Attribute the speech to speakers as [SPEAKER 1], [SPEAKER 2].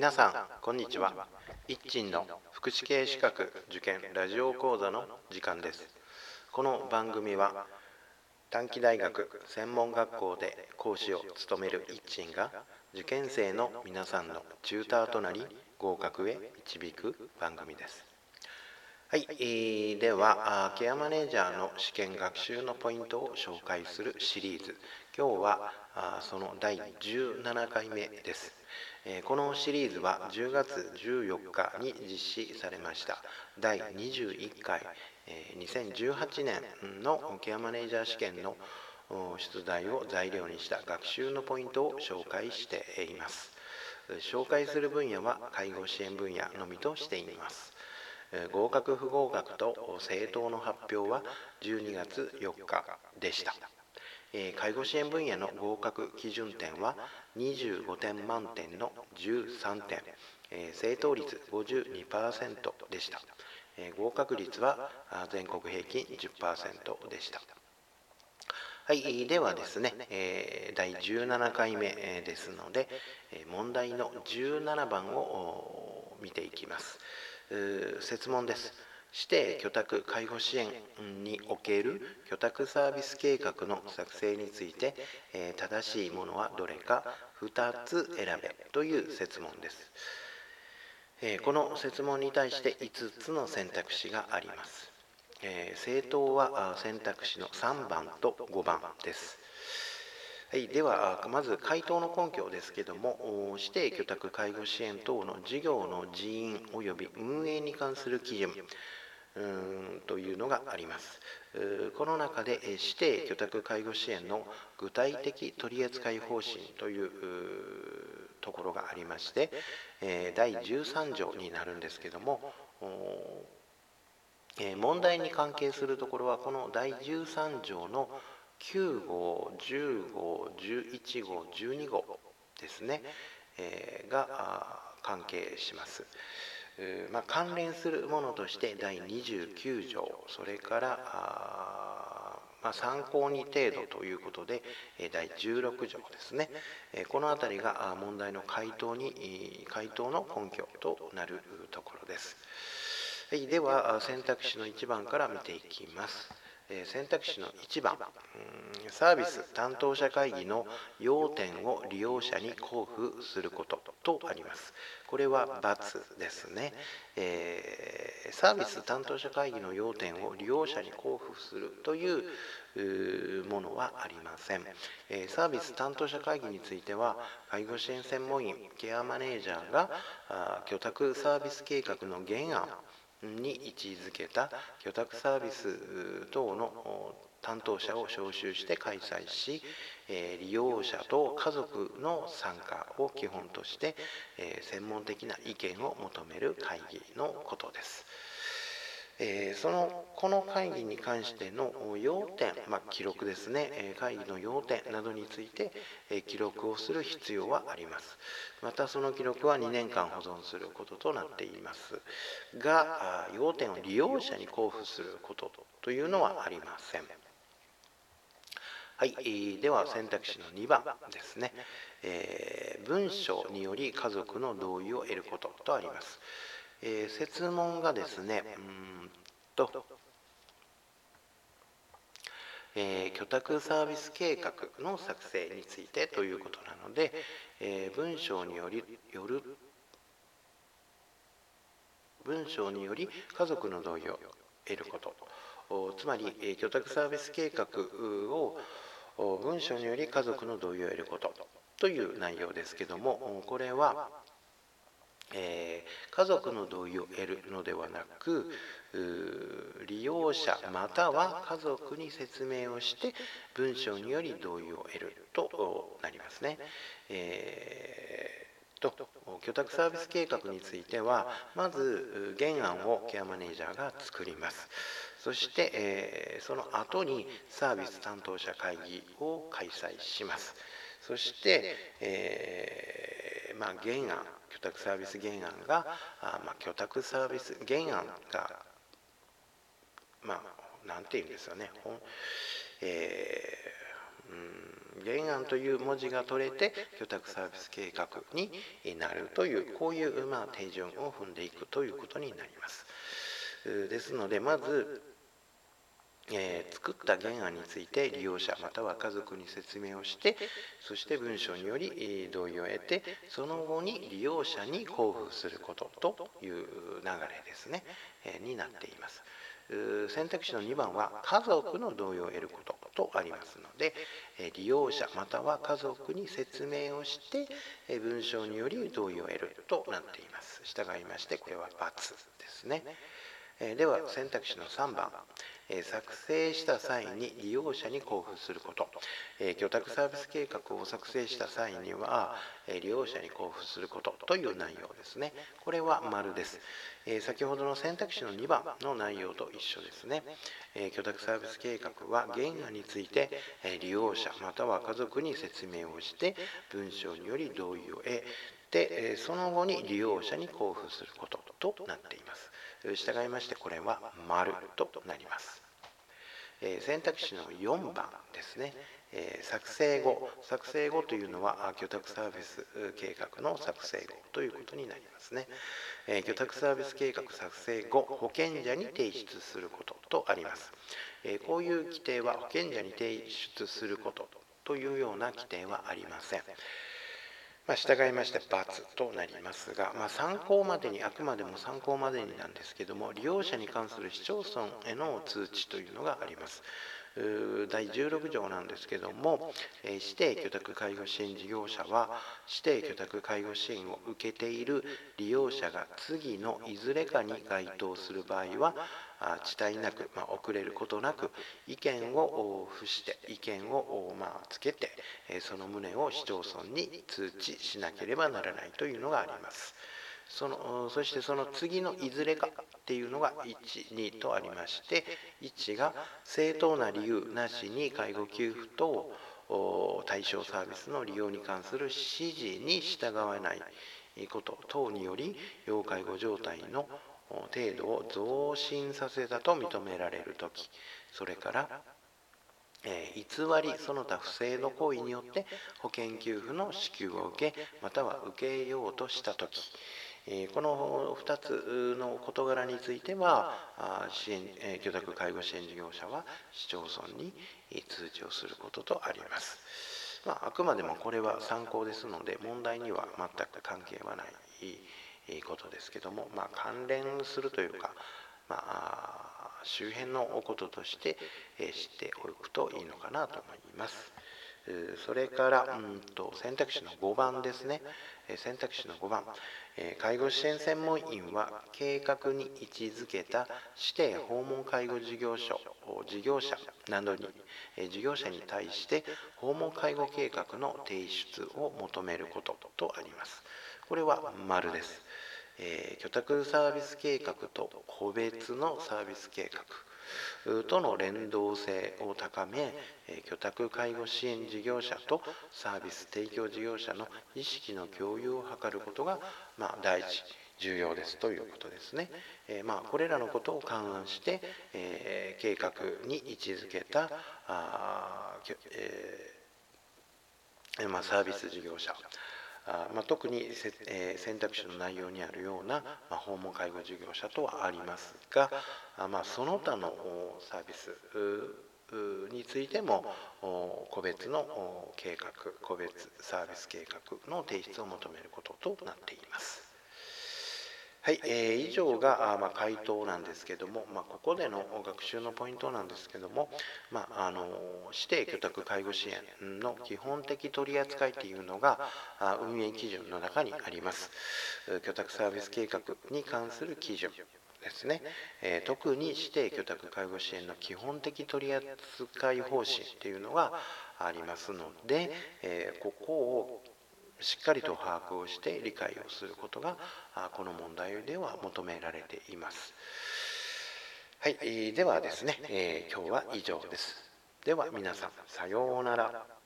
[SPEAKER 1] 皆さんこんにちは。一鎮の福祉系資格受験ラジオ講座の時間です。この番組は短期大学専門学校で講師を務める一鎮が受験生の皆さんのチューターとなり合格へ導く番組です。はい、えー、ではケアマネージャーの試験学習のポイントを紹介するシリーズ。今日はその第17回目です。このシリーズは10月14日に実施されました。第21回2018年のケアマネージャー試験の出題を材料にした学習のポイントを紹介しています。紹介する分野は介護支援分野のみとしています。合格不合格と政党の発表は12月4日でした。介護支援分野の合格基準点は25点満点の13点。正答率52%でした。合格率は全国平均10%でした。はい、ではですね、第17回目ですので問題の17番を見ていきます。設問です。指定居宅介護支援における居宅サービス計画の作成について、え正しいものはどれか2つ選べという設問です、えこの設問に対して5つの選択肢があります、え政党は選択肢の3番と5番です。はい、ではまず回答の根拠ですけども指定居宅介護支援等の事業の人員及び運営に関する基準というのがあります。この中で指定居宅介護支援の具体的取扱方針というところがありまして第13条になるんですけども問題に関係するところはこの第13条の9号10号11号12号ですね。が関係します。まあ、関連するものとして第29条。それからまあ、参考に程度ということで第16条ですね。この辺りが問題の回答に回答の根拠となるところです、はい、では選択肢の1番から見ていきます。選択肢の1番サービス担当者会議の要点を利用者に交付することとあります。これは×ですね、え、サービス担当者会議の要点を利用者に交付するというものはありません、えサービス担当者会議については介護支援専門員ケアマネージャーが居宅サービス計画の原案に位置づけた居宅サービス等の担当者を招集して開催し、利用者と家族の参加を基本として、専門的な意見を求める会議のことです。えそのこの会議に関しての要点、まあ、記録ですね、え会議の要点などについて、え記録をする必要はあります。またその記録は2年間保存することとなっています。が要点を利用者に交付することというのはありません。はい、では選択肢の2番ですね、えー、文章により家族の同意を得ることとあります。えー、設問がですねうんと、えー、居宅サービス計画の作成についてということなので、えー、文章によりよる文章により家族の同意を得ること。つまり、えー、居宅サービス計画を文章により家族の同意を得ること。という内容ですけどもこれはえー、家族の同意を得るのではなく利用者または家族に説明をして文章により同意を得るとなりますね。えー、と居宅サービス計画についてはまず原案をケアマネージャーが作ります。そして、え、その後にサービス担当者会議を開催します。そして、えー、まあ、原案居宅サービス原案があ、まあ、居宅サービス原案がまあなんて言うんですよね、えー、うん原案という文字が取れて居宅サービス計画になるというこういう、まあ、手順を踏んでいくということになります。ですのでまずえー、作った原案について利用者または家族に説明をしてそして文章により同意を得てその後に利用者に交付することという流れですね、えー、になっています。選択肢の2番は家族の同意を得ることとありますので利用者または家族に説明をして文章により同意を得るとなっています。従いましてこれは×ですね。では選択肢の3番。作成した際に利用者に交付すること。居宅サービス計画を作成した際には利用者に交付すること。という内容ですね。これは丸です。先ほどの選択肢の2番の内容と一緒ですね。居宅サービス計画は原案について利用者または家族に説明をして文章により同意を得てその後に利用者に交付することとなっています。従いましてこれは丸となります。選択肢の4番ですね。作成後作成後というのは居宅サービス計画の作成後ということになりますね居宅サービス計画作成後保険者に提出することとありますこういう規定は保険者に提出することというような規定はありませんまあ、従いまして×となりますが、まあ、参考までにあくまでも参考までになんですけども利用者に関する市町村への通知というのがあります。第16条なんですけども指定居宅介護支援事業者は指定居宅介護支援を受けている利用者が次のいずれかに該当する場合は遅滞なく、まあ、遅れることなく意見を付して意見を、まあ、つけてその旨を市町村に通知しなければならないというのがあります。そのそしてその次のいずれかっていうのが1、2とありまして1が正当な理由なしに介護給付等対象サービスの利用に関する指示に従わないこと等により要介護状態の程度を増進させたと認められる時それから、え偽りその他不正の行為によって保険給付の支給を受けまたは受けようとした時。この2つの事柄については支援居宅介護支援事業者は市町村に通知をすることとあります。まあ、あくまでもこれは参考ですので問題には全く関係はないことですけども、まあ、関連するというか、まあ、周辺のこととして知っておくといいのかなと思います。それからうんと選択肢の5番ですね。選択肢の5番。介護支援専門員は計画に位置づけた指定訪問介護事業所事業者などに事業者に対して訪問介護計画の提出を求めることとあります。これは丸です。えー、居宅サービス計画と個別のサービス計画。との連動性を高め居宅介護支援事業者とサービス提供事業者の意識の共有を図ることが、まあ、大事重要ですということですね。えー、まあ、これらのことを勘案して、えー、計画に位置づけたあ、えーまあ、サービス事業者あまあ、特に、えー、選択肢の内容にあるような、まあ、訪問介護事業者とはありますがあ、まあ、その他のサービスについても個別の計画個別サービス計画の提出を求めることとなっています。はい、えー、以上が、あまあ、回答なんですけども、まあ、ここでの学習のポイントなんですけども、まあ、あの指定居宅介護支援の基本的取り扱いというのが運営基準の中にあります。居宅サービス計画に関する基準ですね、えー、特に指定居宅介護支援の基本的取り扱い方針というのがありますので、えー、ここをしっかりと把握をして理解をすることがこの問題では求められています。はい、ではですね、えー、今日は以上です。では皆さん、さようなら。